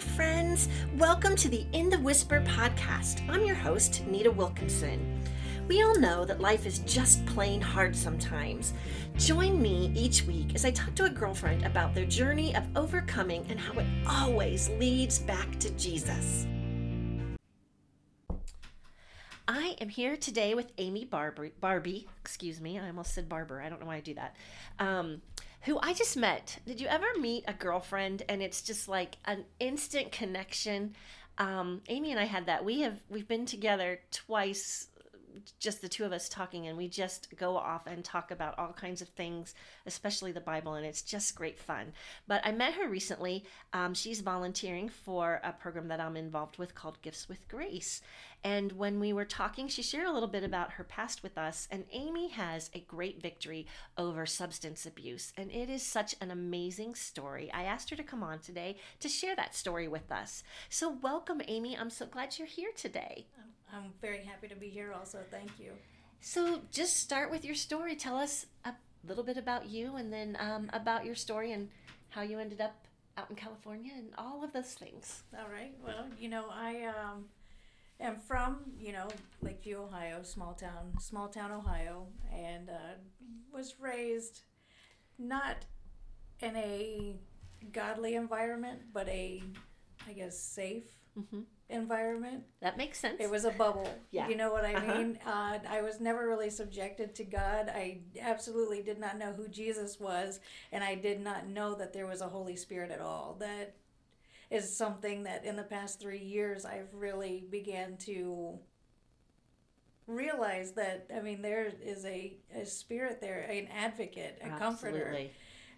Friends. Welcome to the In the Whisper podcast. I'm your host, Nita Wilkinson. We all know that life is just plain hard sometimes. Join me each week as I talk to a girlfriend about their journey of overcoming and how it always leads back to Jesus. I am here today with Amy Barbee. Barbee, excuse me, I almost said Barber. I don't know why I do that. Um, who I just met. Did you ever meet a girlfriend and it's just like an instant connection? Um, Amy and I had that. We have we've been together twice just the two of us talking and we just go off and talk about all kinds of things especially the bible and it's just great fun. But i met her recently. Um, she's volunteering for a program that i'm involved with called gifts with grace. And when we were talking she shared a little bit about her past with us and amy has a great victory over substance abuse and it is such an amazing story. I asked her to come on today to share that story with us. So welcome amy. I'm so glad you're here today I'm very happy to be here also. Thank you. So just start with your story. Tell us a little bit about you and then um, about your story and how you ended up out in California and all of those things. All right. Well, you know, I um, am from, you know, Lakeview, Ohio, small town, small town, Ohio, and uh, was raised not in a godly environment, but a, I guess, safe mm-hmm environment. That makes sense. It was a bubble. Yeah. You know what I uh-huh. mean? Uh, I was never really subjected to God. I absolutely did not know who Jesus was, and I did not know that there was a Holy Spirit at all. That is something that in the past three years I've really began to realize that I mean there is a, a spirit there, an advocate, a Absolutely. comforter.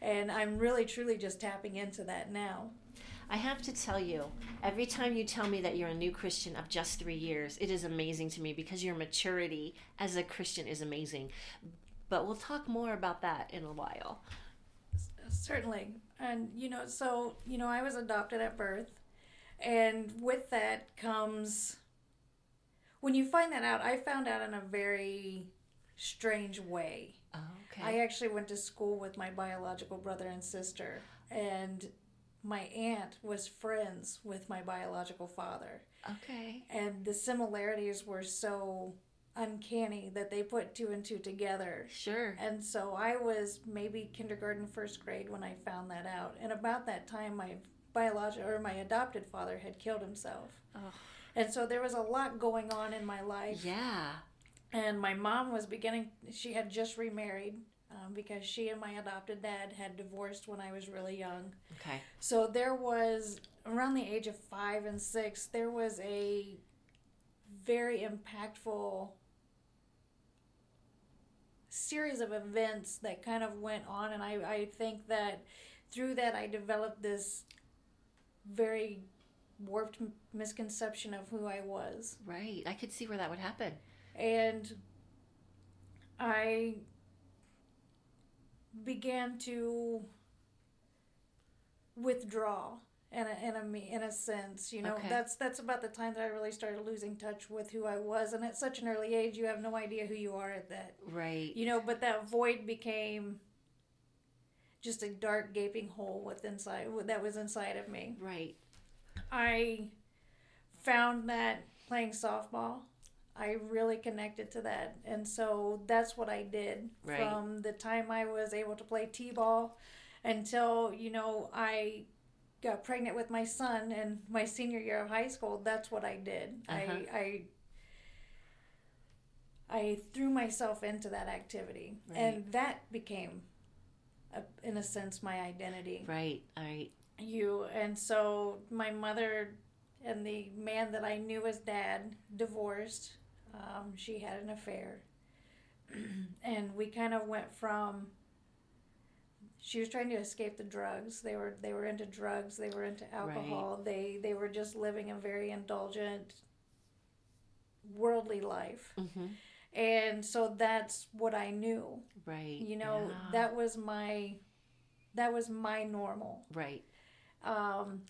And I'm really truly just tapping into that now. I have to tell you, every time you tell me that you're a new Christian of just three years, it is amazing to me because your maturity as a Christian is amazing. But we'll talk more about that in a while. Certainly. And, you know, so, you know, I was adopted at birth. And with that comes, when you find that out, I found out in a very strange way. Oh, okay. I actually went to school with my biological brother and sister. And my aunt was friends with my biological father. Okay. And the similarities were so uncanny that they put two and two together. Sure. And so I was maybe kindergarten, first grade when I found that out. And about that time, my biological or my adopted father had killed himself. Oh. And so there was a lot going on in my life. Yeah. And my mom was beginning, she had just remarried um, because she and my adopted dad had divorced when I was really young. Okay. So there was, around the age of five and six, there was a very impactful series of events that kind of went on. And I, I think that through that, I developed this very warped misconception of who I was. Right. I could see where that would happen. And I began to withdraw in a, in a in a sense you know okay. that's that's about the time that I really started losing touch with who I was and at such an early age you have no idea who you are at that. Right. You know but that void became just a dark gaping hole with inside that was inside of me. Right. I found that playing softball I really connected to that. And so that's what I did right. from the time I was able to play T ball until, you know, I got pregnant with my son in my senior year of high school. That's what I did. Uh-huh. I, I I threw myself into that activity, right. and that became, a, in a sense, my identity. Right. Right. You and so my mother and the man that I knew as dad divorced, um, she had an affair. and we kind of went from she was trying to escape the drugs. They were they were into drugs. They were into alcohol. Right. They they were just living a very indulgent, worldly life. Mm-hmm. And so that's what I knew. Right. You know yeah. that was my, that was my normal. Right. Um,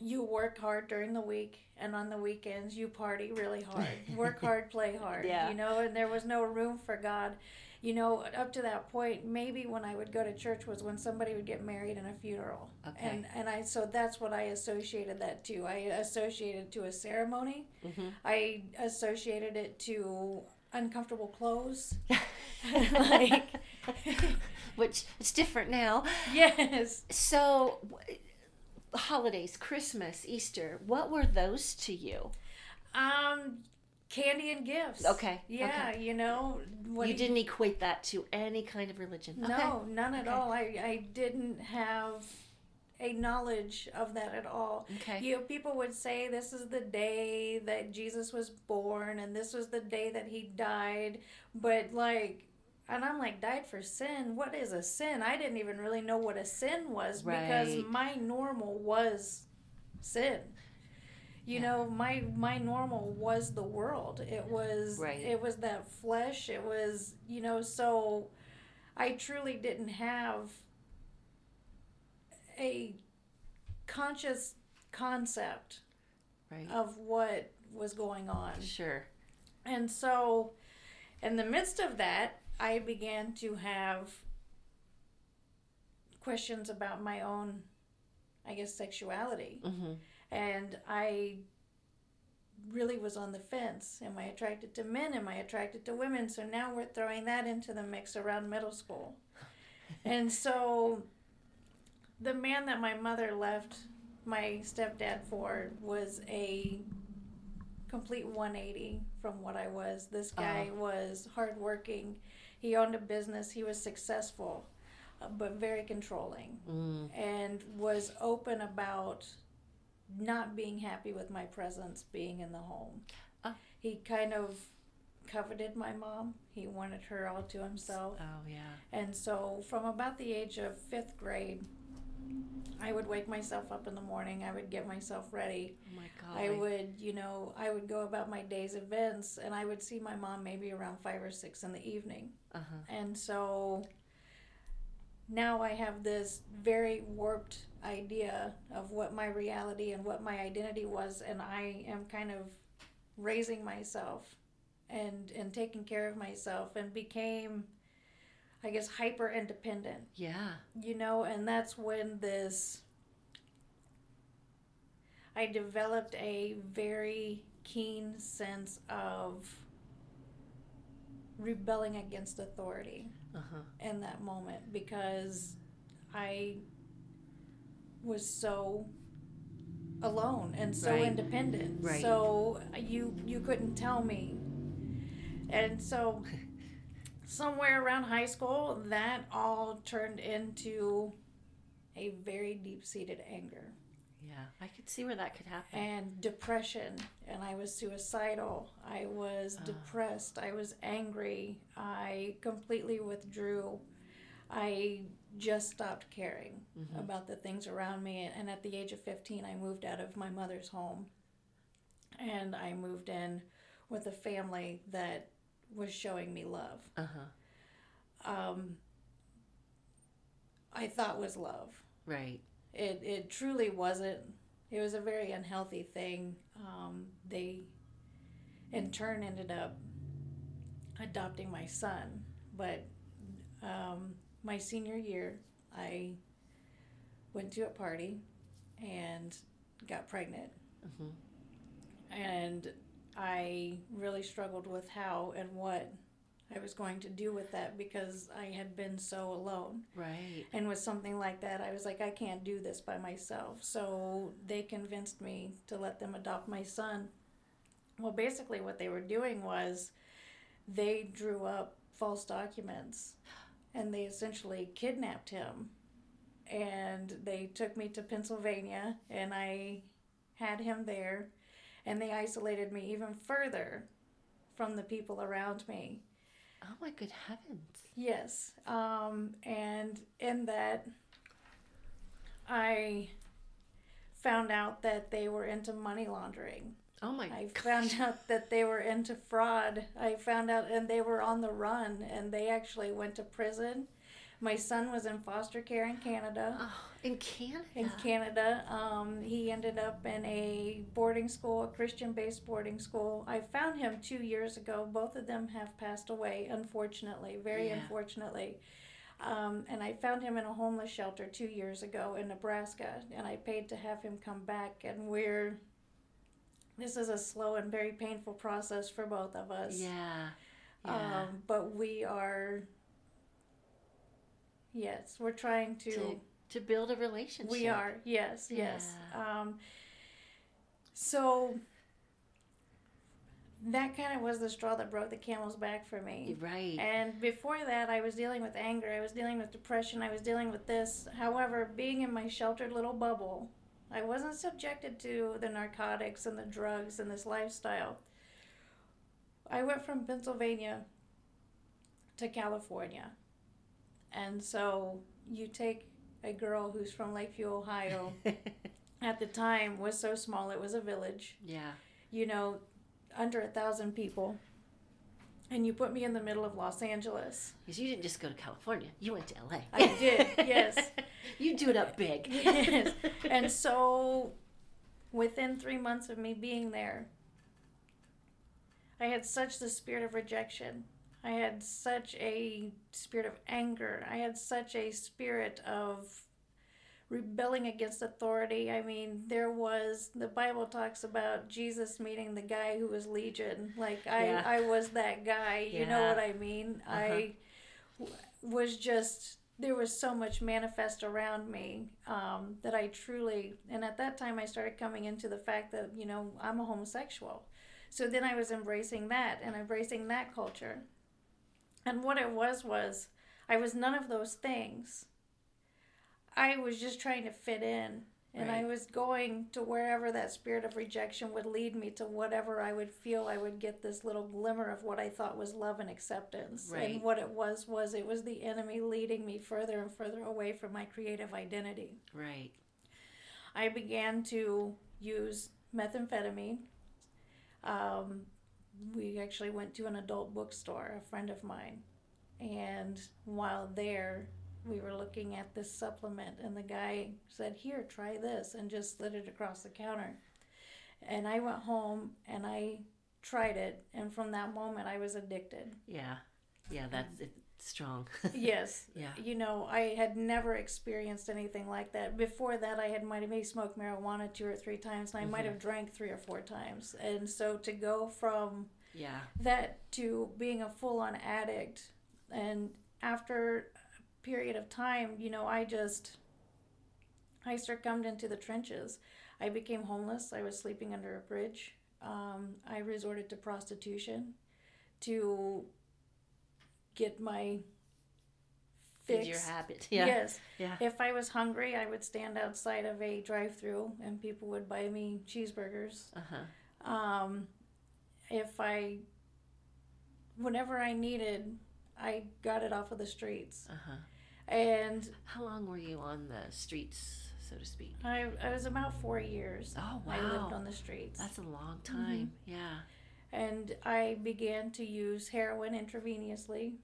you work hard during the week and on the weekends you party really hard work hard play hard Yeah. you know and there was no room for god you know up to that point maybe when i would go to church was when somebody would get married in a funeral Okay. and and i so that's what i associated that to i associated to a ceremony Mm-hmm. i associated it to uncomfortable clothes like Which it's different now. yes So, holidays, Christmas, Easter, what were those to you? um candy and gifts Okay, yeah you know what you didn't equate that to any kind of religion. No, none at Okay. all. I, I didn't have a knowledge of that at all. Okay. You know, people would say this is the day that Jesus was born and this was the day that he died, but like and I'm like died for sin. What is a sin? I didn't even really know what a sin was because my normal was sin. You Yeah. know, my my normal was the world. It was Right. it was that flesh. It was, you know, so I truly didn't have a conscious concept Right. of what was going on. Sure. And so, in the midst of that, I began to have questions about my own, I guess, sexuality. Mm-hmm. And I really was on the fence. Am I attracted to men? Am I attracted to women? So now we're throwing that into the mix around middle school. and so, the man that my mother left my stepdad for was a complete 180 from what I was. This guy was hardworking. He owned a business. He was successful, uh, but very controlling, Mm. and was open about not being happy with my presence being in the home. Oh. He kind of coveted my mom. He wanted her all to himself. Oh yeah. And so, from about the age of fifth grade, I would wake myself up in the morning. I would get myself ready. Oh my God. I would, you know, I would go about my day's events and I would see my mom maybe around five or six in the evening. Uh huh. And so now I have this very warped idea of what my reality and what my identity was. And I am kind of raising myself and, and taking care of myself and became, I guess, hyper independent Yeah. you know and that's when this i developed a very keen sense of rebelling against authority Uh huh. in that moment because i was so alone and so Right. independent Right. so you you couldn't tell me and so somewhere around high school that all turned into a very deep-seated anger Yeah. I could see where that could happen. and depression and i was suicidal i was Ah. depressed i was angry i completely withdrew i just stopped caring Mhm. about the things around me and at the age of 15 i moved out of my mother's home and i moved in with a family that was showing me love Uh huh. um, i thought was love Right. it it truly wasn't. It was a very unhealthy thing. Um, they, in turn, ended up adopting my son. But um, my senior year, I went to a party and got pregnant, Mhm. and I really struggled with how and what I was going to do with that because I had been so alone. Right. And with something like that, I was like, I can't do this by myself. So they convinced me to let them adopt my son. Well, basically, what they were doing was they drew up false documents and they essentially kidnapped him. And they took me to Pennsylvania and I had him there. And they isolated me even further from the people around me. Oh my good heavens. Yes. Um, and in that, I found out that they were into money laundering. Oh my. I gosh. found out that they were into fraud. I found out, and they were on the run, and they actually went to prison. My son was in foster care in Canada. Oh, in Canada. In Canada, um, he ended up in a boarding school, a Christian-based boarding school. I found him two years ago. Both of them have passed away, unfortunately, very Yeah. unfortunately. Um, and I found him in a homeless shelter two years ago in Nebraska, and I paid to have him come back. And we're this is a slow and very painful process for both of us. Yeah. Yeah. Um, but we are, yes, we're trying to. to, to build a relationship. we are, yes, yes. Yeah. Um, so that kind of was the straw that broke the camel's back for me. Right. And before that, I was dealing with anger, I was dealing with depression, I was dealing with this. However, being in my sheltered little bubble, I wasn't subjected to the narcotics and the drugs and this lifestyle. I went from Pennsylvania to California. And so you take a girl who's from Lakeview, Ohio, at the time was so small, it was a village yeah. you know, under a thousand people, and you put me in the middle of Los Angeles. Because you didn't just go to California. You went to LA. I did, yes. you do it up big. Yes. And so, within three months of me being there, I had such the spirit of rejection. I had such a spirit of anger. I had such a spirit of rebelling against authority. I mean, there was the Bible talks about Jesus meeting the guy who was legion. Like I Yeah. I was that guy. You know what I mean? I w- was just there was so much manifest around me um, that I truly and at that time I started coming into the fact that you know I'm a homosexual. So then I was embracing that and embracing that culture. And what it was was I was none of those things. I was just trying to fit in. And I was going to wherever that spirit of rejection would lead me to whatever I would feel I would get this little glimmer of what I thought was love and acceptance. Right. And what it was was it was the enemy leading me further and further away from my creative identity. Right. I began to use methamphetamine. Um, we actually went to an adult bookstore, a friend of mine, and while there, we were looking at this supplement, and the guy said, Here, try this, and just slid it across the counter. And I went home and I tried it, and from that moment, I was addicted. Yeah. Yeah, that's it's strong. yes. Yeah. You know, I had never experienced anything like that. Before that, I had might have maybe smoked marijuana two or three times, and I might have drank three or four times. And so to go from Yeah. that to being a full on addict, and after a period of time, you know, I just, I succumbed into the trenches. I became homeless. I was sleeping under a bridge. Um, I resorted to prostitution to get my Feed fix. your habit. Yeah. Yes. Yeah. If I was hungry, I would stand outside of a drive-through and people would buy me cheeseburgers. Uh huh. Um, if I, whenever I needed, I got it off of the streets. Uh huh. And How long were you on the streets, so to speak? I, I was about four years. Oh wow. I lived on the streets. That's a long time. Yeah. And I began to use heroin intravenously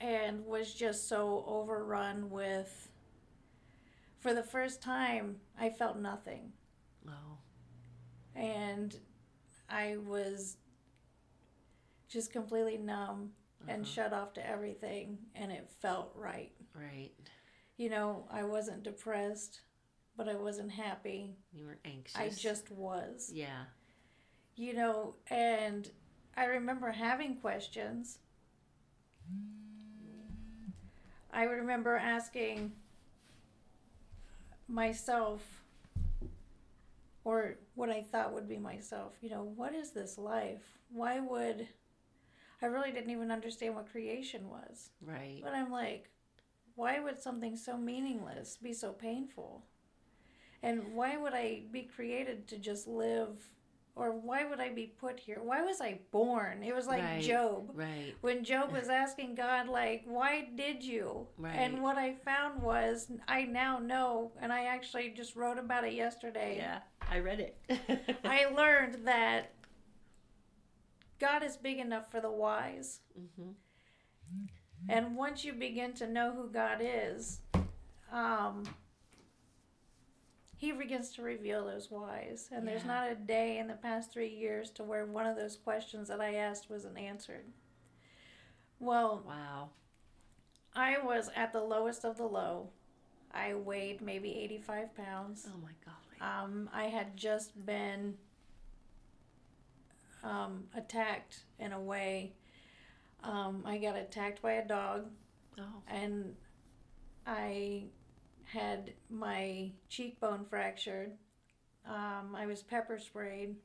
and was just so overrun with for the first time I felt nothing Oh. and I was just completely numb and Uh-huh. shut off to everything and it felt right. Right. You know, I wasn't depressed, but I wasn't happy. You weren't anxious. I just was. Yeah. You know, and I remember having questions. I remember asking myself, or what I thought would be myself, you know, what is this life? Why would. I really didn't even understand what creation was. Right. But I'm like, why would something so meaningless be so painful? And why would I be created to just live? Or why would I be put here? Why was I born? It was like Right. Job. Right. When Job was asking God, like, why did you? Right. And what I found was, I now know, and I actually just wrote about it yesterday. Yeah. I read it. I learned that God is big enough for the whys. hmm And once you begin to know who God is, um, He begins to reveal those whys. And there's not a day in the past three years to where one of those questions that I asked wasn't answered. Well, Wow. I was at the lowest of the low. I weighed maybe 85 pounds. Oh my golly. Um, I had just been um, attacked in a way. Um, I got attacked by a dog, Oh. and I had my cheekbone fractured. Um, I was pepper sprayed.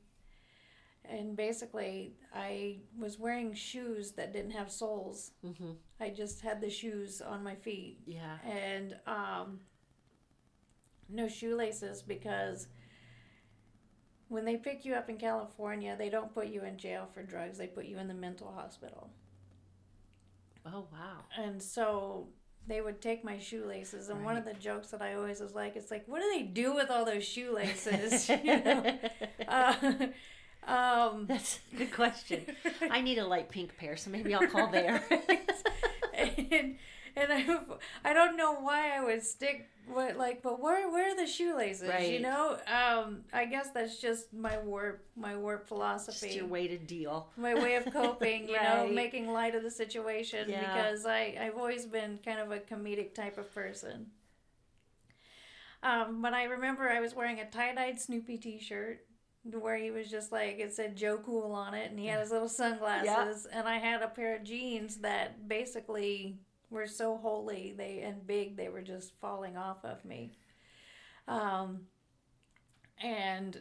And basically, I was wearing shoes that didn't have soles. Mm-hmm. I just had the shoes on my feet Yeah. and um, no shoelaces because when they pick you up in California, they don't put you in jail for drugs. They put you in the mental hospital. Oh wow. And so they would take my shoelaces. And one of the jokes that I always was like, it's like, what do they do with all those shoelaces? you know? Uh, um, That's a good question. I need a light pink pair, so maybe I'll call there. and and I, I don't know why I would stick what like, but where where are the shoelaces? You know, um, I guess that's just my warp my warp Just philosophy, your way to deal. my way of coping. You know, making light of the situation Yeah. because I I've always been kind of a comedic type of person. Um, but I remember I was wearing a tie dyed Snoopy t shirt where he was just like it said Joe Cool on it, and he had his little sunglasses, and I had a pair of jeans that basically were so holey they and big they were just falling off of me. Um, and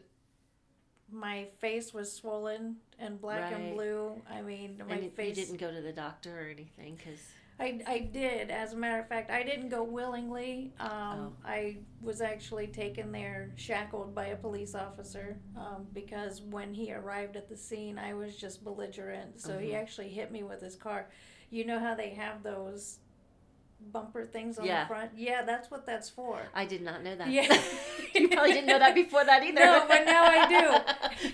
my face was swollen and black Right. and blue. I mean, my and face. you didn't go to the doctor or anything because I, I did. As a matter of fact, I didn't go willingly. Um, Oh. I was actually taken there shackled by a police officer um, because when he arrived at the scene, I was just belligerent. So he Mhm. actually hit me with his car. You know how they have those bumper things on Yeah. the front? Yeah, that's what that's for. I did not know that. Yeah. you probably didn't know that before that either. No, but now I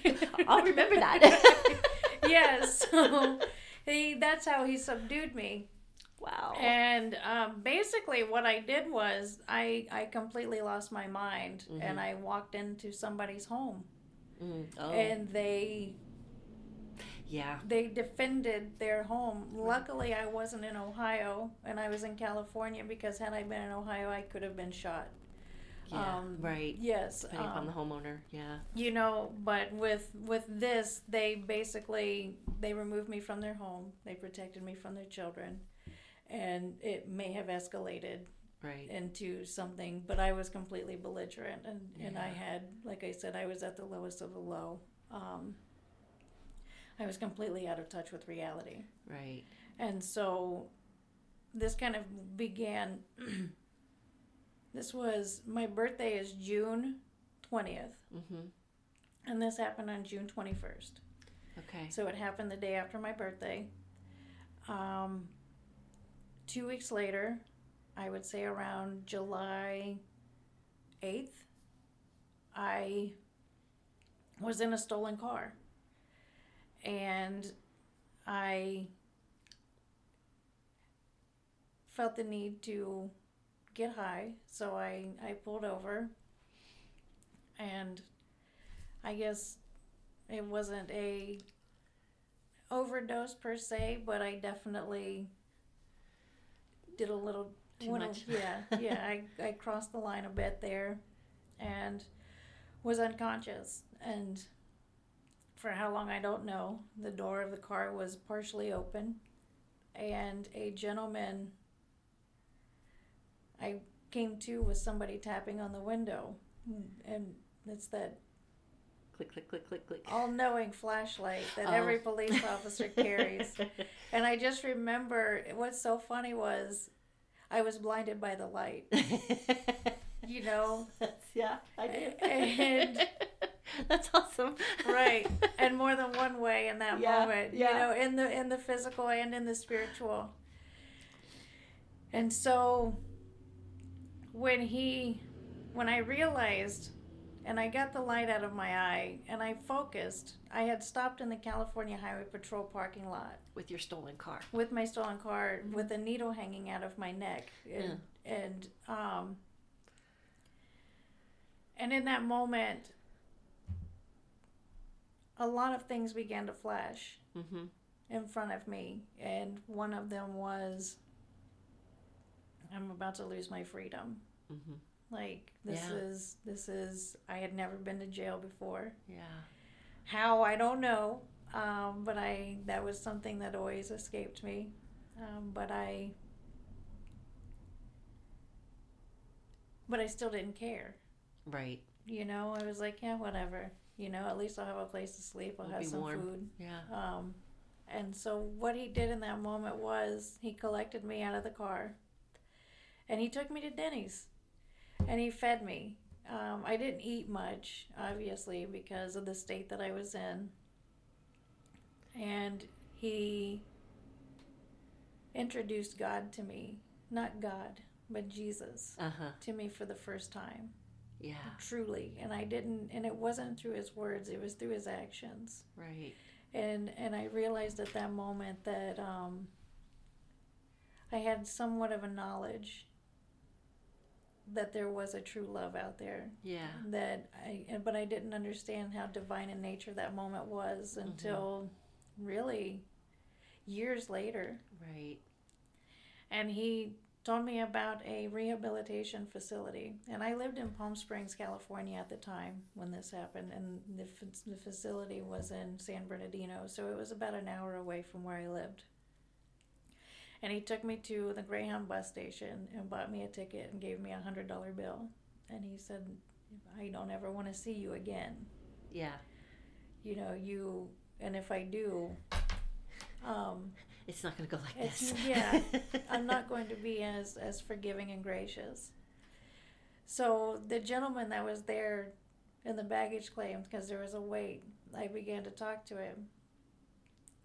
do. I'll remember that. yes. So he, that's how he subdued me. Wow. And um, basically, what I did was I I completely lost my mind, Mhm. and I walked into somebody's home, Mm. Oh, and they yeah. they defended their home. Luckily, I wasn't in Ohio, and I was in California because had I been in Ohio, I could have been shot. Yeah. Um, right. Yes, Depending upon um, the homeowner. Yeah. you know but with with this they basically they removed me from their home they protected me from their children and it may have escalated Right. into something but i was completely belligerent and and i had like i said i was at the lowest of the low um i was completely out of touch with reality Right. and so this kind of began this was my birthday is june 20th Mm-hmm. and this happened on June 21st. Okay. So it happened the day after my birthday. Um, two weeks later, I would say around July 8th, I was in a stolen car. And I felt the need to get high. So I, I pulled over. And I guess it wasn't a overdose per se, but I definitely did a little Too went a- much. yeah, yeah. I, I crossed the line a bit there and was unconscious. And for how long I don't know, the door of the car was partially open and a gentleman I came to with somebody tapping on the window. Hmm. And it's that click, click, click, click, click. all knowing flashlight that Oh. every police officer carries. And I just remember what's so funny was I was blinded by the light, you know? Yeah, I. And- That's awesome. Right. And more than one way in that Yeah, moment. yeah. You know, in the in the physical and in the spiritual. And so when he when I realized and I got the light out of my eye and I focused. I had stopped in the California Highway Patrol parking lot With your stolen car. with my stolen car with a needle hanging out of my neck and and um and in that moment a lot of things began to flash Mm-hmm. in front of me and one of them was I'm about to lose my freedom Mm-hmm. Like this Yeah. is this is I had never been to jail before Yeah. how I don't know um, but I that was something that always escaped me um, but I but I still didn't care Right. you know I was like yeah whatever you know at least I'll have a place to sleep I'll We'll have some warm. food Yeah. um, and so what he did in that moment was he collected me out of the car and he took me to Denny's and he fed me. Um, I didn't eat much, obviously, because of the state that I was in. And he introduced God to me. Not God, but Jesus Uh huh. to me for the first time, Yeah. truly. And I didn't, and it wasn't through his words, it was through his actions Right. and and I realized at that moment that um, I had somewhat of a knowledge that there was a true love out there. Yeah. that I but I didn't understand how divine in nature that moment was mm-hmm. until really years later. Right. and he told me about a rehabilitation facility. And i lived in palm springs california at the time when this happened. And the, f- the facility was in san bernardino. So it was about an hour away from where i lived and he took me to the greyhound bus station and bought me a ticket and gave me a hundred dollar bill and he said i don't ever want to see you again Yeah. you know you and if i do um, It's not going to go like this. yeah. I'm not going to be as as forgiving and gracious. So the gentleman that was there in the baggage claim, because there was a wait, I began to talk to him,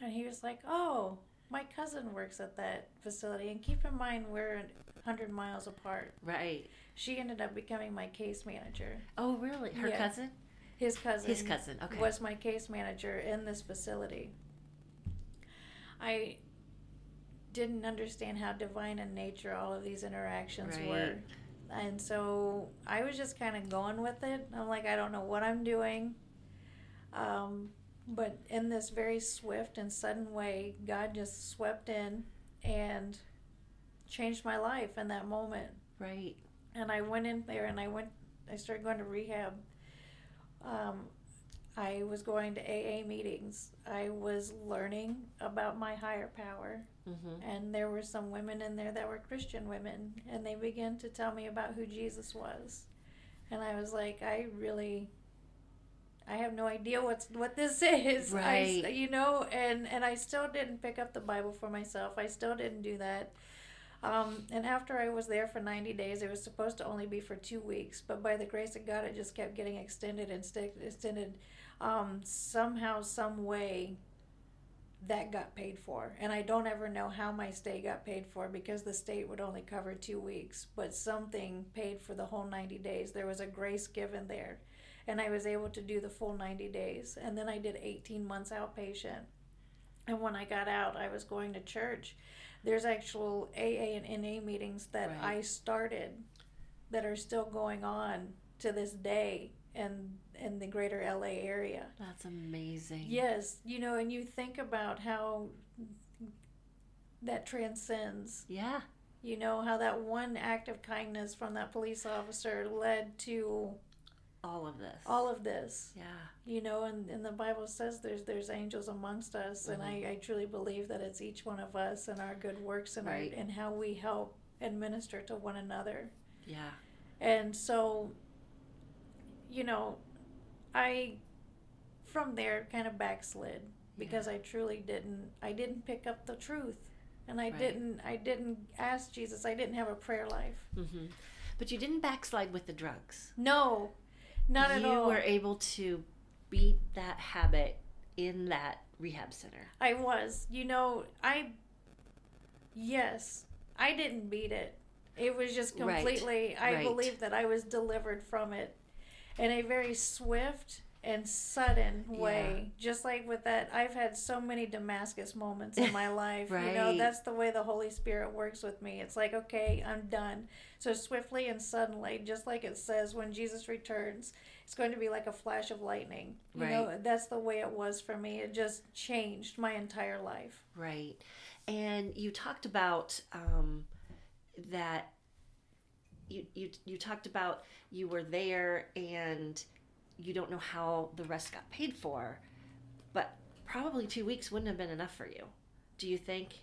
and he was like, "Oh, my cousin works at that facility, and keep in mind we're hundred miles apart." Right. She ended up becoming my case manager. Oh, really? Her Yeah. cousin? His cousin. His cousin. Okay. was my case manager in this facility. I didn't understand how divine in nature all of these interactions Right. were. And so I was just kind of going with it. I'm like, I don't know what I'm doing. Um, but in this very swift and sudden way, God just swept in and changed my life in that moment right. and I went in there and I went I started going to rehab. Um, I was going to AA meetings. I was learning about my higher power. Mm-hmm. And there were some women in there that were Christian women and they began to tell me about who Jesus was. And I was like, I really I have no idea what's what this is. I- Right. you know, and and I still didn't pick up the Bible for myself. I still didn't do that. Um, and after I was there for 90 days, it was supposed to only be for two weeks, but by the grace of God, it just kept getting extended and st- extended. Um, somehow, some way, that got paid for. And I don't ever know how my stay got paid for because the state would only cover two weeks, but something paid for the whole 90 days. There was a grace given there. And I was able to do the full 90 days. And then I did 18 months outpatient. And when I got out, I was going to church. There's actual AA and NA meetings that Right. I started that are still going on to this day and in the greater LA area. That's amazing. Yes, you know, and you think about how that transcends, Yeah. you know, how that one act of kindness from that police officer led to All of this. all of this. Yeah. You know, and, and the Bible says there's there's angels amongst us, and I, I truly believe that it's each one of us and our good works and Right. our, and how we help and minister to one another. Yeah. And so, you know, I from there kind of backslid because I truly didn't I didn't pick up the truth. And I Right. didn't I didn't ask Jesus. I didn't have a prayer life. Mm-hmm. But you didn't backslide with the drugs. No. Not at you all. were able to beat that habit in that rehab center. I was. You know, I yes, I didn't beat it. It was just Right. completely I Right. believe that I was delivered from it. in a very swift and sudden way. Just like with that, I've had so many Damascus moments in my life. You know, that's the way the Holy Spirit works with me. It's like, okay, I'm done. So swiftly and suddenly, just like it says when Jesus returns, it's going to be like a flash of lightning. You know, that's the way it was for me. It just changed my entire life. Right. And you talked about um, that you, you you talked about you were there and you don't know how the rest got paid for, but probably two weeks wouldn't have been enough for you. Do you think?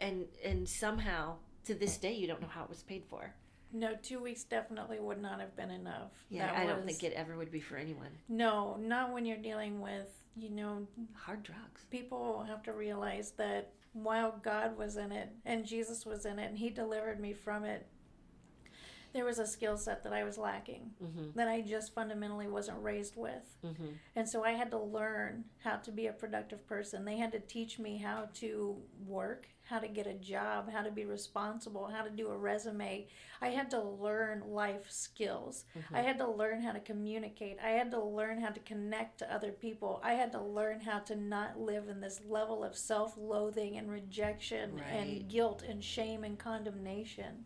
And and somehow to this day you don't know how it was paid for. No, two weeks definitely would not have been enough. Yeah, That I don't think it ever would be for anyone. No, not when you're dealing with, you know, Hard drugs. people have to realize that while God was in it and Jesus was in it and He delivered me from it, there was a skill set that I was lacking Mm-hmm. that I just fundamentally wasn't raised with. Mm-hmm. And so I had to learn how to be a productive person. They had to teach me how to work, how to get a job, how to be responsible, how to do a resume. I had to learn life skills. I had to learn how to communicate. I had to learn how to connect to other people. I had to learn how to not live in this level of self loathing and rejection Right. and guilt and shame and condemnation.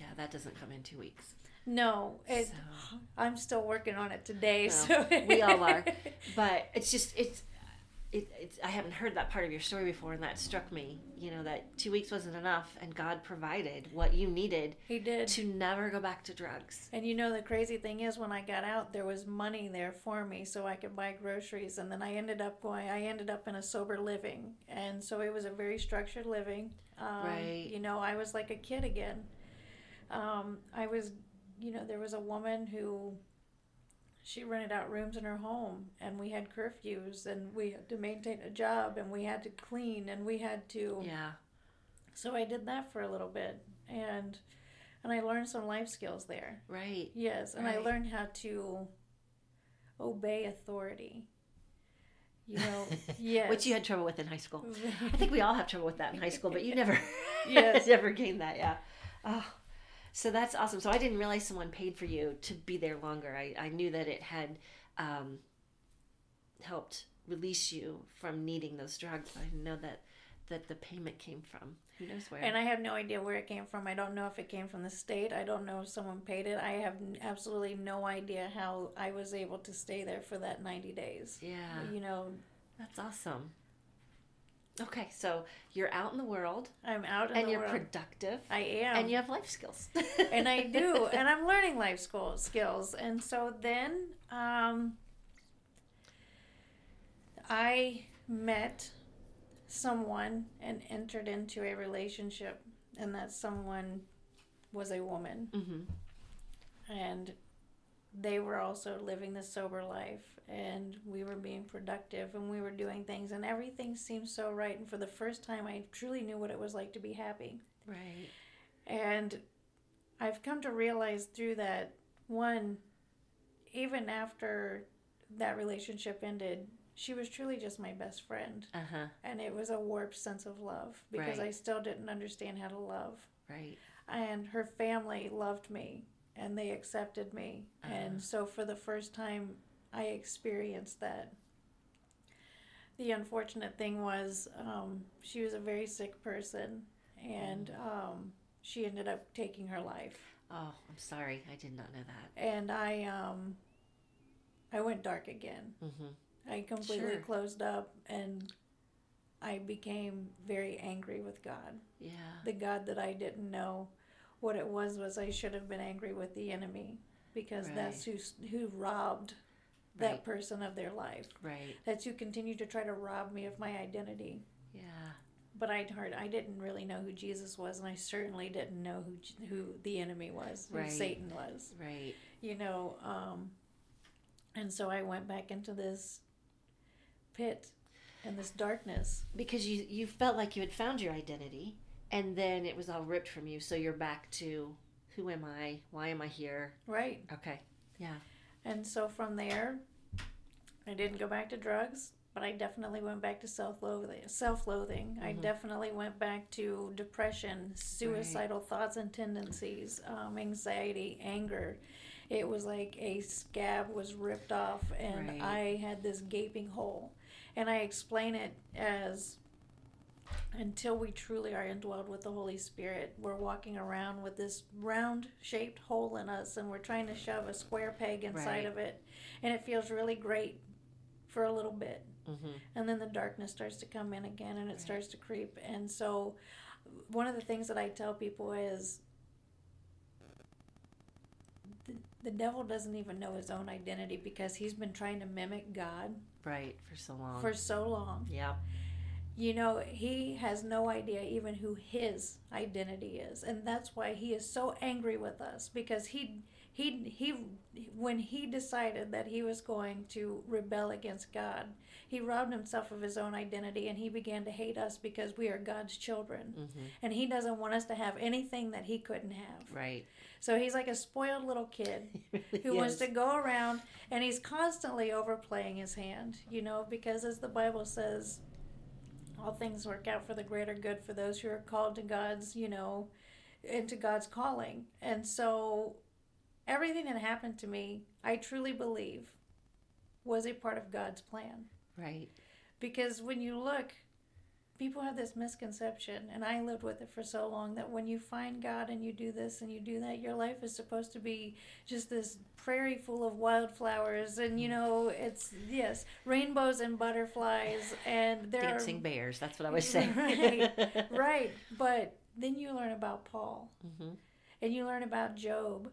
Yeah, that doesn't come in two weeks. No, it, So- I'm still working on it today. Well, so we all are. But it's just it's it, it's I haven't heard that part of your story before, and that struck me. You know that two weeks wasn't enough, and God provided what you needed he did. to never go back to drugs. And you know the crazy thing is when I got out there was money there for me so I could buy groceries and then I ended up going I ended up in a sober living and so it was a very structured living. Um, Right. You know I was like a kid again. Um, I was you know there was a woman who she rented out rooms in her home and we had curfews and we had to maintain a job and we had to clean and we had to Yeah, so I did that for a little bit and and I learned some life skills there. right. Yes, and I learned how to obey authority. You know, yes. Which you had trouble with in high school. I think we all have trouble with that in high school, but you never, Yes. never gained that. Yeah. Oh, so that's awesome. So I didn't realize someone paid for you to be there longer. I, I knew that it had um, helped release you from needing those drugs. I didn't know that that the payment came from. Who knows where? and I have no idea where it came from. I don't know if it came from the state. I don't know if someone paid it. I have absolutely no idea how I was able to stay there for that 90 days. yeah, You know, that's awesome. Okay, so you're out in the world I'm out in and you're world. productive I am. and you have life skills. and I do, and I'm learning life school skills. And so then um, I met someone and entered into a relationship, and that someone was a woman, hmm and they were also living the sober life, and we were being productive, and we were doing things, and everything seemed so right. And for the first time, I truly knew what it was like to be happy. Right. And I've come to realize through that one, even after that relationship ended, she was truly just my best friend. Uh huh. And it was a warped sense of love because Right. I still didn't understand how to love. Right. And her family loved me and they accepted me. Uh-huh. And so for the first time, I experienced that. The unfortunate thing was, um, she was a very sick person and um, she ended up taking her life. Oh, I'm sorry. I did not know that. And I, um, I went dark again. Mm-hmm. I completely Sure. closed up and I became very angry with God. Yeah. The God that I didn't know what it was was I should have been angry with the enemy because that's who who robbed that Right. person of their life. Right. That's who continued to try to rob me of my identity. Yeah. But I'd heard I didn't really know who Jesus was, and I certainly didn't know who who the enemy was, who Right. Satan was. Right. You know, um, and so I went back into this pit and this darkness. Because you you felt like you had found your identity, and then it was all ripped from you. So you're back to who am I? Why am I here? Right. Okay. Yeah. And so from there, I didn't go back to drugs, but I definitely went back to self-loathing. Self-loathing. I Mhm. definitely went back to depression, suicidal thoughts and tendencies, um, anxiety, anger, it was like a scab was ripped off and Right. I had this gaping hole. And I explain it as until we truly are indwelled with the Holy Spirit, we're walking around with this round shaped hole in us and we're trying to shove a square peg inside Right. of it. And it feels really great for a little bit. Mm-hmm. And then the darkness starts to come in again and it Right. starts to creep. And so, one of the things that I tell people is the, the devil doesn't even know his own identity because he's been trying to mimic God Right. For so long. for so long. yeah. You know, he has no idea even who his identity is. And that's why he is so angry with us because he he he when he decided that he was going to rebel against God, he robbed himself of his own identity and he began to hate us because we are God's children. Mm-hmm. And he doesn't want us to have anything that he couldn't have. Right. So he's like a spoiled little kid who wants to go around and he's constantly overplaying his hand, you know, because as the Bible says, all things work out for the greater good for those who are called to God's, you know, into God's calling. And so everything that happened to me, I truly believe was a part of God's plan. Right. Because when you look, people have this misconception, and I lived with it for so long that when you find God and you do this and you do that, your life is supposed to be just this prairie full of wildflowers, and you know, it's yes, rainbows and butterflies, and there Dancing are bears. That's what I was saying. Right. right. But then you learn about Paul, mm-hmm. and you learn about Job,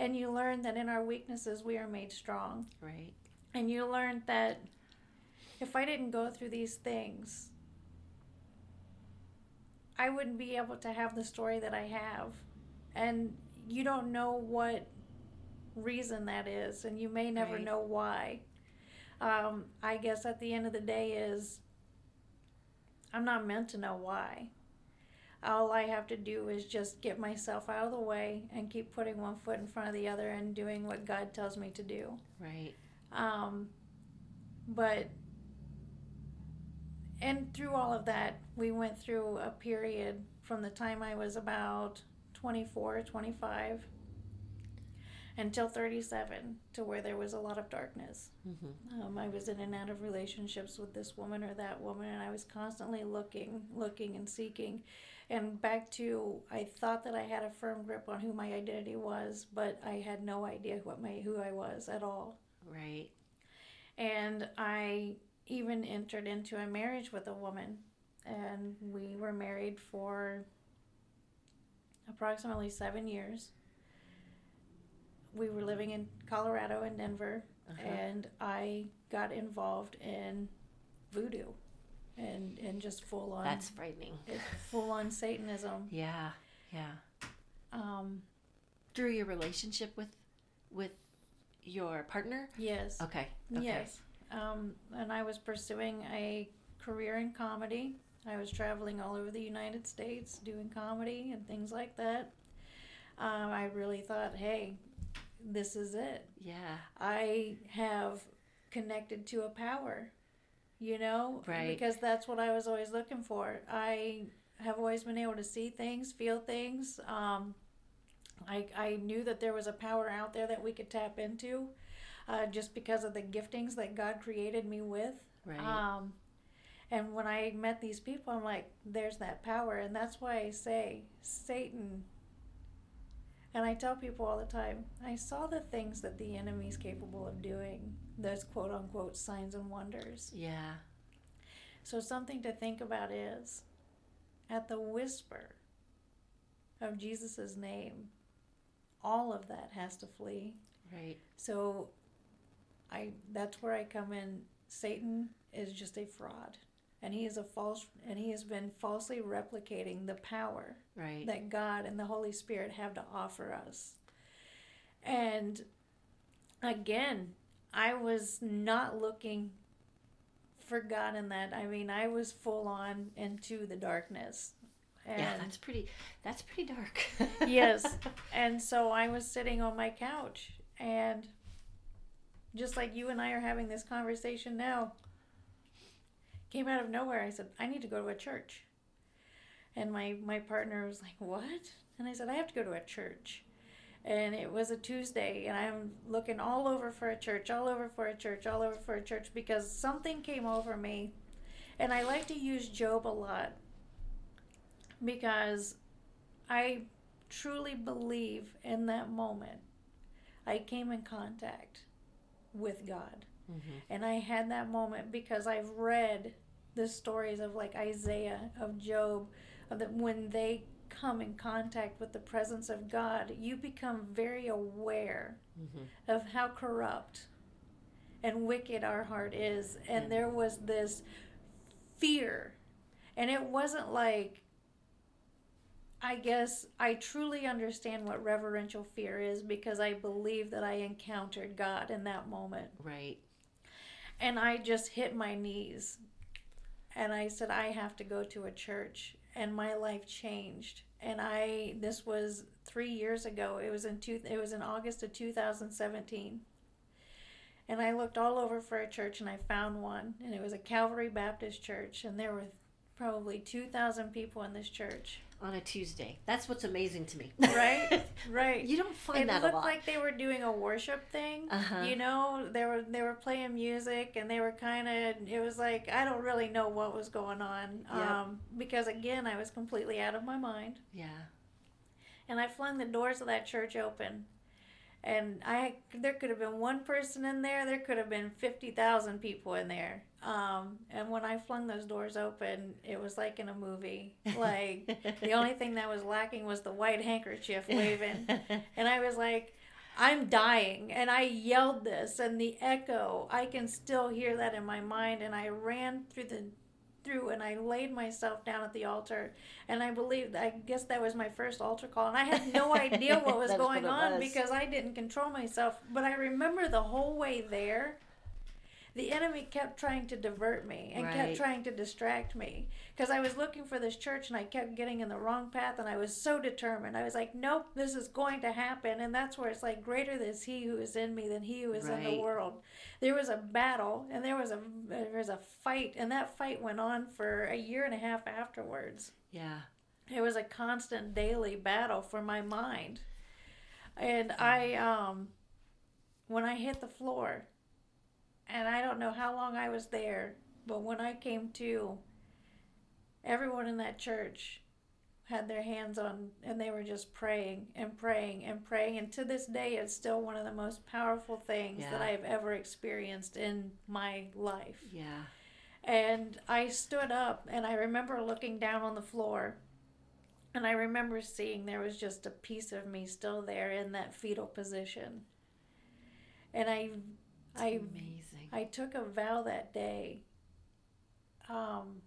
and you learn that in our weaknesses we are made strong. Right. And you learn that if I didn't go through these things, I wouldn't be able to have the story that I have. And you don't know what reason that is, and you may never Right. know why. Um, I guess at the end of the day is I'm not meant to know why. All I have to do is just get myself out of the way and keep putting one foot in front of the other and doing what God tells me to do. Right. Um, but, and through all of that, we went through a period from the time I was about 24, 25 until 37 to where there was a lot of darkness. Mm-hmm. Um, I was in and out of relationships with this woman or that woman, and I was constantly looking, looking, and seeking. And back to, I thought that I had a firm grip on who my identity was, but I had no idea what my who I was at all. Right. And I even entered into a marriage with a woman, and we were married for approximately seven years. We were living in Colorado and Denver, Uh-huh. and I got involved in voodoo and, and just full on That's frightening. full on Satanism. Yeah. Yeah. Um, Through your relationship with with your partner. yes. Okay. Okay. Yes. Um, and I was pursuing a career in comedy. I was traveling all over the United States doing comedy and things like that. Um, I really thought, hey, this is it. Yeah. I have connected to a power, you know? Right. Because that's what I was always looking for. I have always been able to see things, feel things. Um, I, I knew that there was a power out there that we could tap into uh, just because of the giftings that God created me with. Right. Um, and when I met these people, I'm like, there's that power. And that's why I say, Satan. And I tell people all the time, I saw the things that the enemy's capable of doing, those quote unquote signs and wonders. yeah. So, something to think about is at the whisper of Jesus' name, all of that has to flee. Right. So I that's where I come in. Satan is just a fraud. And he is a false and he has been falsely replicating the power Right. that God and the Holy Spirit have to offer us. And again, I was not looking for God in that. I mean, I was full on into the darkness. And yeah. That's pretty. That's pretty dark. yes. And so I was sitting on my couch and just like you and I are having this conversation now, came out of nowhere. I said, I need to go to a church. And my, my partner was like, What? And I said, I have to go to a church. and it was a Tuesday, and I'm looking all over for a church, all over for a church, all over for a church because something came over me. And I like to use Job a lot because I truly believe in that moment I came in contact with God. Mm-hmm. And I had that moment because I've read the stories of like Isaiah, of Job, of the, when they come in contact with the presence of God, you become very aware Mm-hmm. of how corrupt and wicked our heart is. And Mhm. there was this fear. And it wasn't like, I guess I truly understand what reverential fear is because I believe that I encountered God in that moment. Right. And I just hit my knees and I said, I have to go to a church. And my life changed. And I, this was three years ago. It was in two, it was in August of 2017. And I looked all over for a church and I found one. And it was a Calvary Baptist church. And there were probably 2,000 people in this church. On a Tuesday. That's what's amazing to me. Right? Right. you don't find it that a lot. It looked like they were doing a worship thing. Uh-huh. You know, they were they were playing music and they were kind of. It was like I don't really know what was going on. Yep. Um, because again, I was completely out of my mind, yeah. and I flung the doors of that church open. And I, there could have been one person in there. There could have been fifty thousand people in there. Um, and when I flung those doors open, it was like in a movie. Like the only thing that was lacking was the white handkerchief waving. And I was like, I'm dying. And I yelled this, and the echo, I can still hear that in my mind. And I ran through the through and I laid myself down at the altar and I believed I guess that was my first altar call and I had no idea what was going what on was. because I didn't control myself but I remember the whole way there the enemy kept trying to divert me and Right. kept trying to distract me because I was looking for this church and I kept getting in the wrong path and I was so determined. I was like, nope, this is going to happen. And that's where it's like, greater is he who is in me than he who is in the world. There was a battle and there was a there was a fight and that fight went on for a year and a half afterwards. yeah. It was a constant daily battle for my mind. And I um when I hit the floor and I don't know how long I was there, but when I came to everyone in that church had their hands on and they were just praying and praying and praying and to this day it's still one of the most powerful things that I've ever experienced in my life. Yeah. And I stood up and I remember looking down on the floor. And I remember seeing there was just a piece of me still there in that fetal position. And I I amazing. I took a vow that day. Um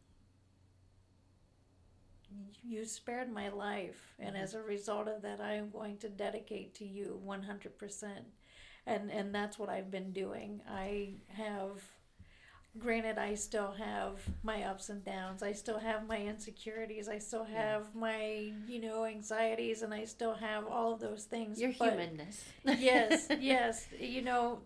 you spared my life and Mhm. as a result of that I am going to dedicate to you 100%. And and that's what I've been doing. I have granted I still have my ups and downs. I still have my insecurities. I still Yeah. have my, you know, anxieties and I still have all of those things. Your humanness. yes, yes. You know,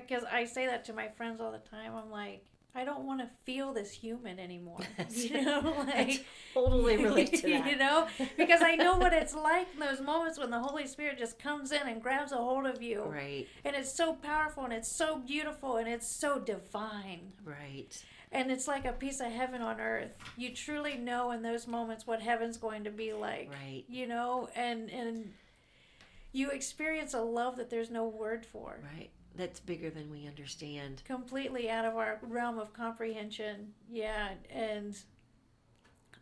because I say that to my friends all the time. I'm like, I don't want to feel this human anymore. You know, I like totally relate to that. you know, because I know what it's like in those moments when the Holy Spirit just comes in and grabs a hold of you, Right. and it's so powerful and it's so beautiful and it's so divine. Right. And it's like a piece of heaven on earth. You truly know in those moments what heaven's going to be like Right. you know and and you experience a love that there's no word for Right. That's bigger than we understand. completely out of our realm of comprehension yeah and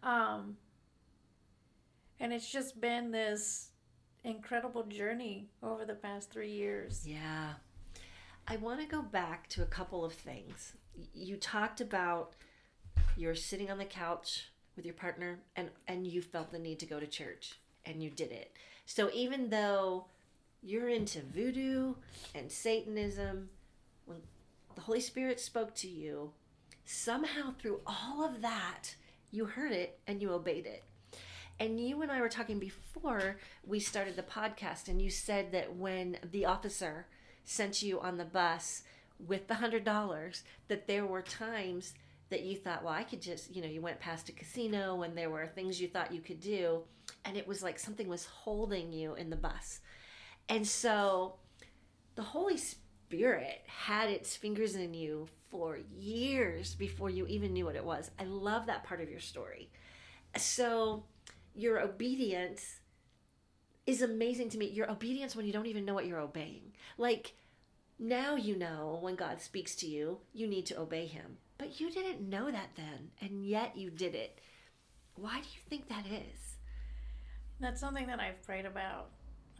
um and it's just been this incredible journey over the past three years Yeah. I want to go back to a couple of things. You talked about you're sitting on the couch with your partner and and you felt the need to go to church and you did it. So even though you're into voodoo and satanism when the Holy Spirit spoke to you, somehow through all of that, you heard it and you obeyed it. And you and I were talking before we started the podcast, and you said that when the officer sent you on the bus with the hundred dollars, that there were times that you thought, well, I could just, you know, you went past a casino and there were things you thought you could do. And it was like something was holding you in the bus. And so the Holy Spirit had its fingers in you for years before you even knew what it was. I love that part of your story. So your obedience is amazing to me. Your obedience when you don't even know what you're obeying. Like now you know when God speaks to you, you need to obey him. But you didn't know that then, and yet you did it. Why do you think that is? That's something that I've prayed about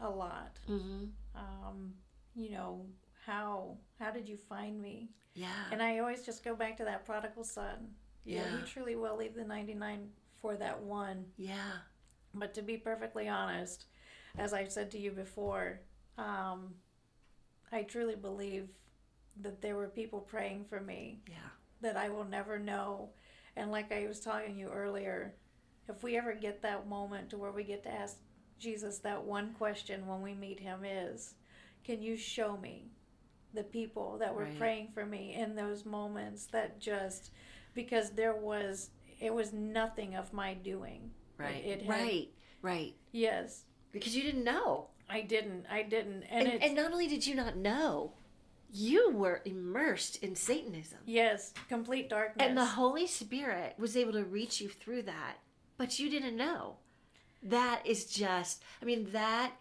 a lot. Mm-hmm. Um, you know, how how did you find me? Yeah. And I always just go back to that prodigal son. You know, Yeah. he truly will leave the 99 for that one. yeah. But to be perfectly honest, as I've said to you before, um, I truly believe that there were people praying for me Yeah. that I will never know. And like I was telling you earlier, if we ever get that moment to where we get to ask Jesus that one question when we meet him is, can you show me the people that were Right. praying for me in those moments that just because there was it was nothing of my doing. Right. It had- right. Right. Yes. Because you didn't know. I didn't. I didn't. And, And, and not only did you not know, you were immersed in Satanism. yes, complete darkness. And the Holy Spirit was able to reach you through that, but you didn't know. That is just, I mean, that,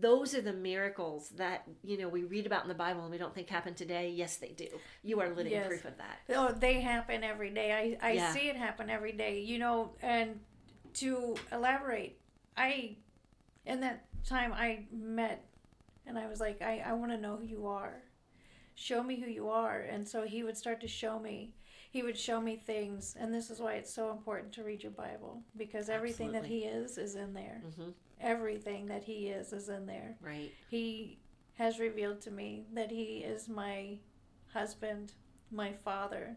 those are the miracles that, you know, we read about in the Bible and we don't think happen today. Yes, they do. You are living Yes. proof of that. Oh, they happen every day. I, I Yeah. see it happen every day. You know, and to elaborate, I, in that time, I met, and I was like, I, I want to know who you are. Show me who you are. And so he would start to show me. He would show me things, and this is why it's so important to read your Bible because everything that he is is in there. hmm Everything that he is is in there. Right. He has revealed to me that he is my husband, my father.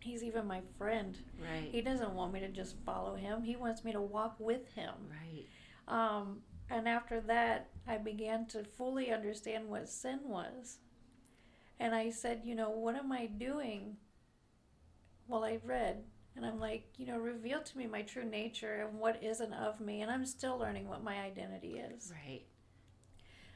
He's even my friend. Right. He doesn't want me to just follow him. He wants me to walk with him. Right. Um, and after that, I began to fully understand what sin was. And I said, you know, what am I doing? Well, I read, and I'm like, you know, reveal to me my true nature and what isn't of me. And I'm still learning what my identity is Right.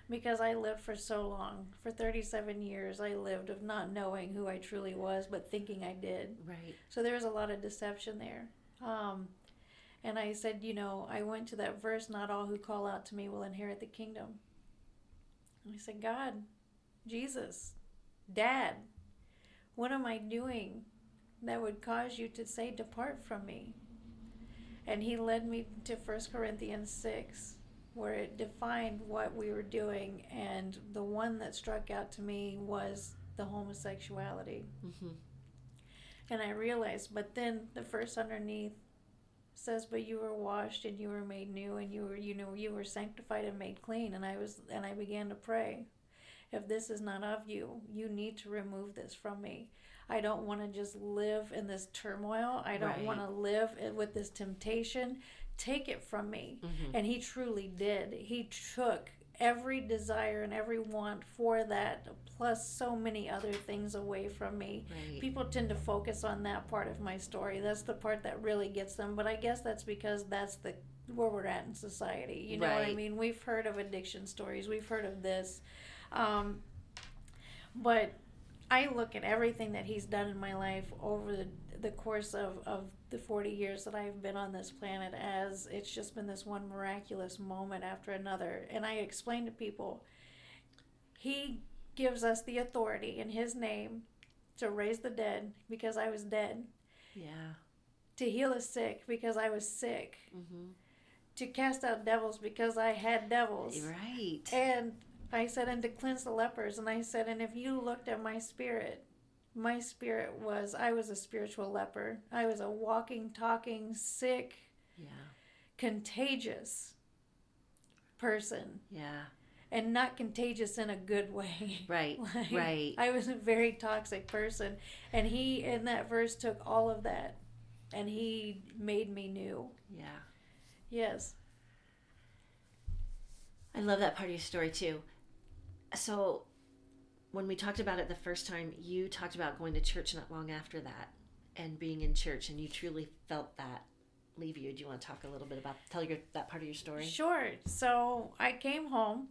because I lived for so long. For 37 years, I lived of not knowing who I truly was, but thinking I did. Right. So there was a lot of deception there. Um, and I said, you know, I went to that verse, not all who call out to me will inherit the kingdom. And I said, God, Jesus, Dad, what am I doing that would cause you to say, depart from me? And he led me to 1 Corinthians 6, where it defined what we were doing. And the one that struck out to me was the homosexuality. hmm And I realized, but then the verse underneath says, "But you were washed and you were made new, and you were, you know, you were sanctified and made clean." And I was, and I began to pray, if this is not of you, you need to remove this from me. I don't want to just live in this turmoil. I don't Right. want to live with this temptation. Take it from me. hmm And he truly did. He took every desire and every want for that, plus so many other things away from me. Right. People tend to focus on that part of my story. That's the part that really gets them. But I guess that's because that's the where we're at in society. You know what I mean? We've heard of addiction stories. We've heard of this. Um, but I look at everything that he's done in my life over the, the course of, of the 40 years that I've been on this planet as it's just been this one miraculous moment after another. And I explain to people, he gives us the authority in his name to raise the dead because I was dead, Yeah. to heal the sick because I was sick, hmm to cast out devils because I had devils. Right. And I said, and to cleanse the lepers. And I said, and if you looked at my spirit, my spirit was, I was a spiritual leper. I was a walking, talking, sick, Yeah. contagious person. Yeah. And not contagious in a good way. Right. Like, Right. I was a very toxic person. And he, in that verse, took all of that and he made me new. Yeah. Yes. I love that part of your story too. So, when we talked about it the first time, you talked about going to church not long after that and being in church, and you truly felt that leave you. Do you want to talk a little bit about tell your that part of your story? Sure. So I came home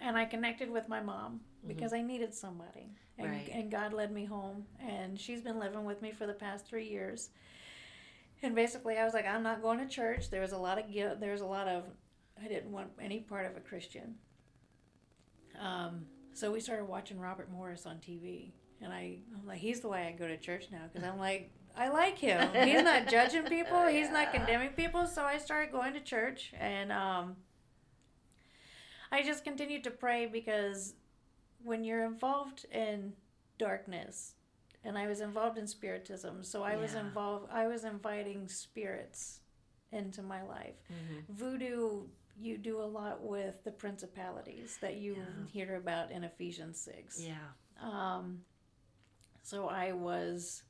and I connected with my mom mm-hmm. because I needed somebody. And, Right. and God led me home. And she's been living with me for the past three years. And basically, I was like, I'm not going to church. There was a lot of guilt. There was a lot of, I didn't want any part of a Christian. Um, so we started watching Robert Morris on TV. And I, I'm like, he's the way I go to church now because I'm like, I like him. He's not judging people. He's not condemning people. So I started going to church, and um, I just continued to pray because when you're involved in darkness, and I was involved in spiritism, so I was involved. I was inviting spirits into my life. Mm-hmm. Voodoo, you do a lot with the principalities that you Yeah. hear about in Ephesians six. Yeah. Um, so I was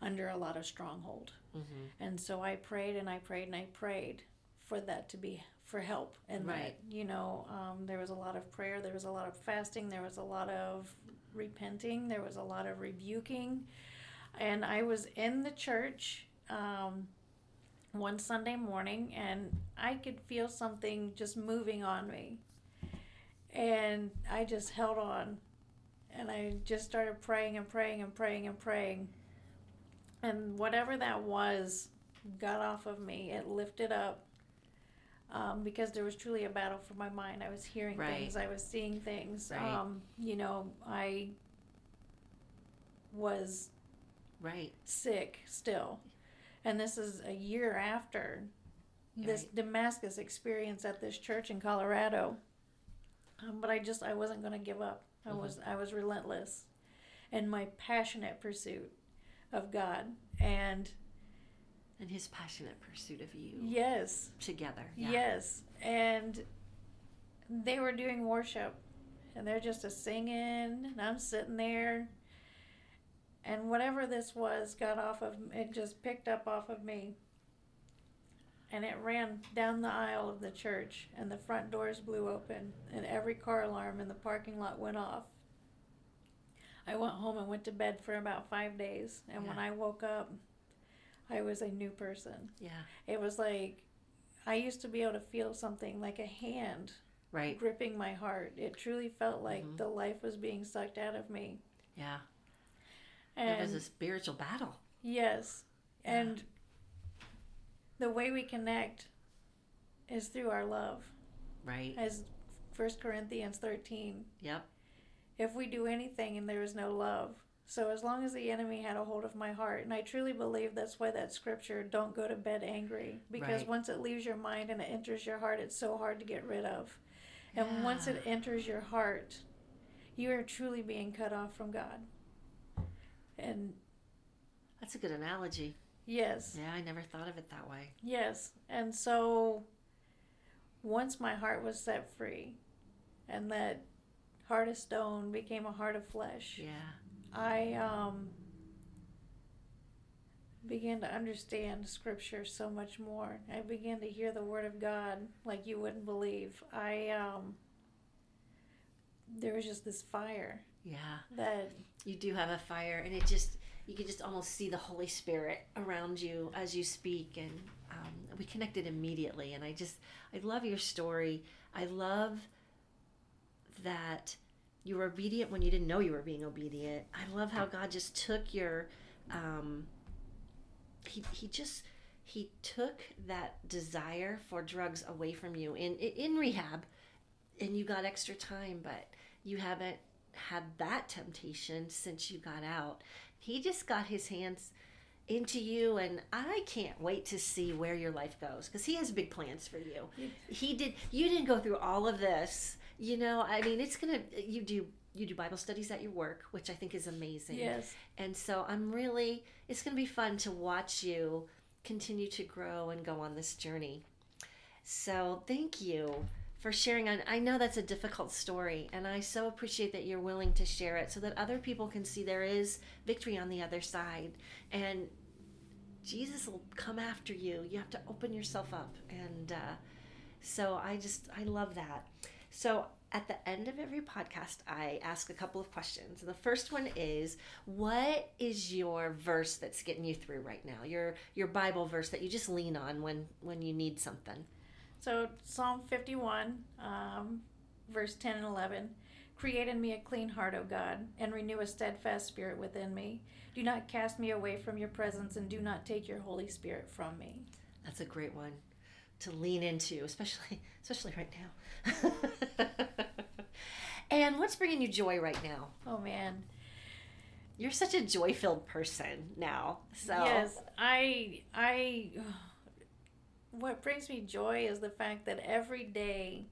under a lot of stronghold. Mm-hmm. And so I prayed and I prayed and I prayed for that to be for help. And Right. that, you know, um, there was a lot of prayer, there was a lot of fasting, there was a lot of repenting, there was a lot of rebuking. And I was in the church um, one Sunday morning and I could feel something just moving on me. And I just held on and I just started praying and praying and praying and praying. And whatever that was got off of me. It lifted up um, because there was truly a battle for my mind. I was hearing Right. things, I was seeing things. Right. Um, you know, I was Right. sick still. And this is a year after this Right. Damascus experience at this church in Colorado. Um, but I just I wasn't going to give up. I Mhm. was I was relentless in my passionate pursuit of God. And And his passionate pursuit of you yes, together. Yeah. yes, and they were doing worship and they're just a singing and I'm sitting there and whatever this was got off of it just picked up off of me and it ran down the aisle of the church and the front doors blew open and every car alarm in the parking lot went off i went home and went to bed for about five days and when i woke up i was a new person Yeah. it was like i used to be able to feel something like a hand Right. gripping my heart it truly felt like Mhm. the life was being sucked out of me Yeah. And it was a spiritual battle. Yes. Yeah. And the way we connect is through our love. Right. As 1 Corinthians 13. Yep. If we do anything and there is no love. So as long as the enemy had a hold of my heart, and I truly believe that's why that scripture, don't go to bed angry. Because Right. once it leaves your mind and it enters your heart, it's so hard to get rid of. And once it enters your heart, you are truly being cut off from God. And That's a good analogy. yes. Yeah, I never thought of it that way. Yes. And so once my heart was set free and that heart of stone became a heart of flesh, Yeah. I um began to understand scripture so much more. I began to hear the word of God like you wouldn't believe. I um there was just this fire Yeah. that You do have a fire, and it just you can just almost see the Holy Spirit around you as you speak, and um, we connected immediately. And I just I love your story. I love that you were obedient when you didn't know you were being obedient. I love how God just took your um, he he just he took that desire for drugs away from you in in rehab and you got extra time but you haven't had that temptation since you got out. He just got his hands into you and i can't wait to see where your life goes because he has big plans for you. He did you didn't go through all of this you know? I mean it's gonna you do you do bible studies at your work which i think is amazing. Yes. and so I'm really, it's to be fun to watch you continue to grow and go on this journey. So thank you for sharing. I I know that's a difficult story, and I so appreciate that you're willing to share it so that other people can see there is victory on the other side. And Jesus will come after you. You have to open yourself up. And uh, so I just, I love that. So at the end of every podcast, I ask a couple of questions. And The first one is, what is your verse that's getting you through right now? Your your Bible verse that you just lean on when when you need something. So Psalm 51, um, verse 10 and 11. Create in me a clean heart, O God, and renew a steadfast spirit within me. Do not cast me away from your presence, and do not take your Holy Spirit from me. That's a great one to lean into, especially especially right now. and what's bringing you joy right now? Oh man, you're such a joy-filled person now. So yes, I I. What brings me joy is the fact that every day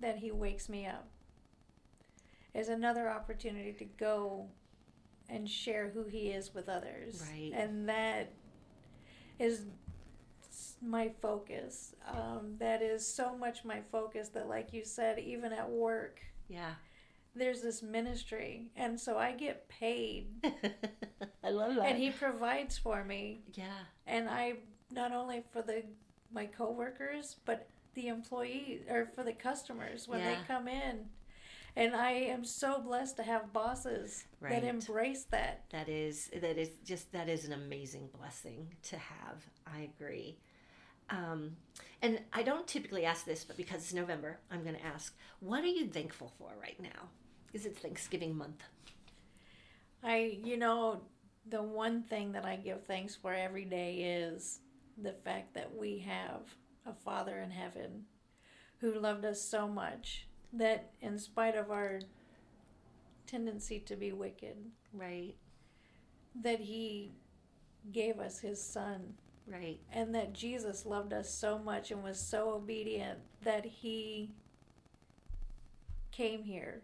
that he wakes me up is another opportunity to go and share who he is with others. Right. And that is my focus. Um, that is so much my focus that, like you said, even at work, yeah, there's this ministry, and so I get paid. I love that. And he provides for me. Yeah. And I not only for the my coworkers, but the employees or for the customers when Yeah. they come in. And I am so blessed to have bosses Right. that embrace that. That is that is just that is an amazing blessing to have. I agree. Um, and I don't typically ask this, but because it's November, I'm going to ask: What are you thankful for right now? Is it Thanksgiving month? I, you know, the one thing that I give thanks for every day is the fact that we have a Father in heaven who loved us so much that, in spite of our tendency to be wicked, Right. that He gave us His Son, Right. and that Jesus loved us so much and was so obedient that He came here.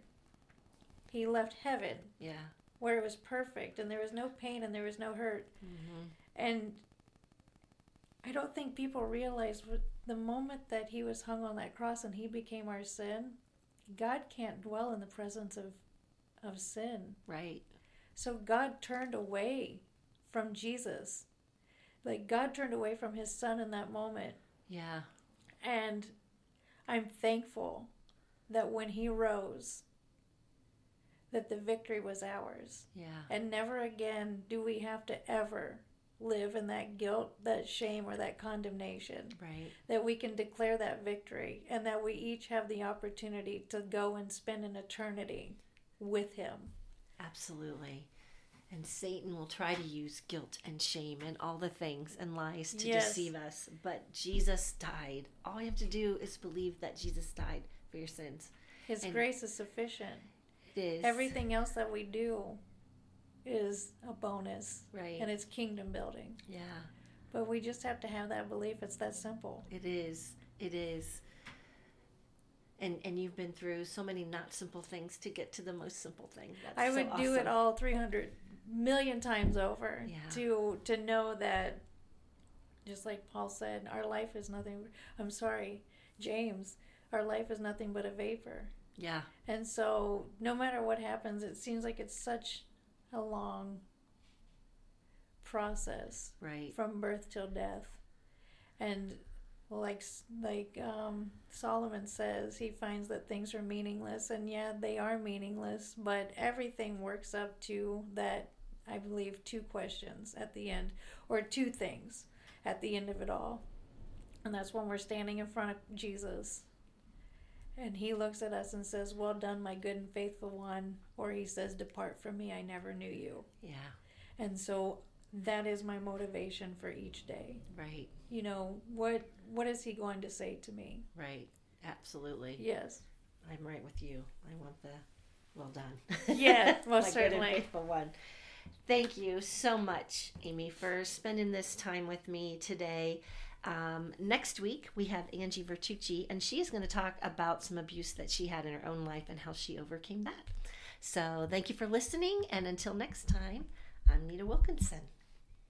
He left heaven Yeah. where it was perfect and there was no pain and there was no hurt. Mm-hmm. And I don't think people realize the moment that he was hung on that cross and he became our sin, God can't dwell in the presence of, of sin. Right. So God turned away from Jesus. Like God turned away from his son in that moment. Yeah. And I'm thankful that when he rose, that the victory was ours. Yeah. And never again do we have to ever live in that guilt, that shame, or that condemnation. Right. That we can declare that victory and that we each have the opportunity to go and spend an eternity with Him. Absolutely. And Satan will try to use guilt and shame and all the things and lies to Yes. deceive us. But Jesus died. All you have to do is believe that Jesus died for your sins. His And- grace is sufficient. It is. Everything else that we do is a bonus Right. and it's kingdom building. yeah. But we just have to have that belief. It's that simple. It is. It is. And and you've been through so many not simple things to get to the most simple thing. That's I so would do it all 300 million times over Yeah. to to know that just like Paul said our life is nothing I'm sorry James our life is nothing but a vapor Yeah. and so no matter what happens it seems like it's such a long process Right. from birth till death. And like like um, Solomon says he finds that things are meaningless and yeah they are meaningless but everything works up to that I believe two questions at the end or two things at the end of it all. And that's when we're standing in front of Jesus and he looks at us and says well done my good and faithful one or he says depart from me I never knew you Yeah. and so that is my motivation for each day Right. you know what what is he going to say to me Right. Absolutely. yes I'm right with you. I want the well done. Yeah, most My good and certainly. faithful one. Thank you so much, Amy, for spending this time with me today. Um, next week, we have Angie Vertucci, and she is going to talk about some abuse that she had in her own life and how she overcame that. So, thank you for listening, and until next time, I'm Nita Wilkinson.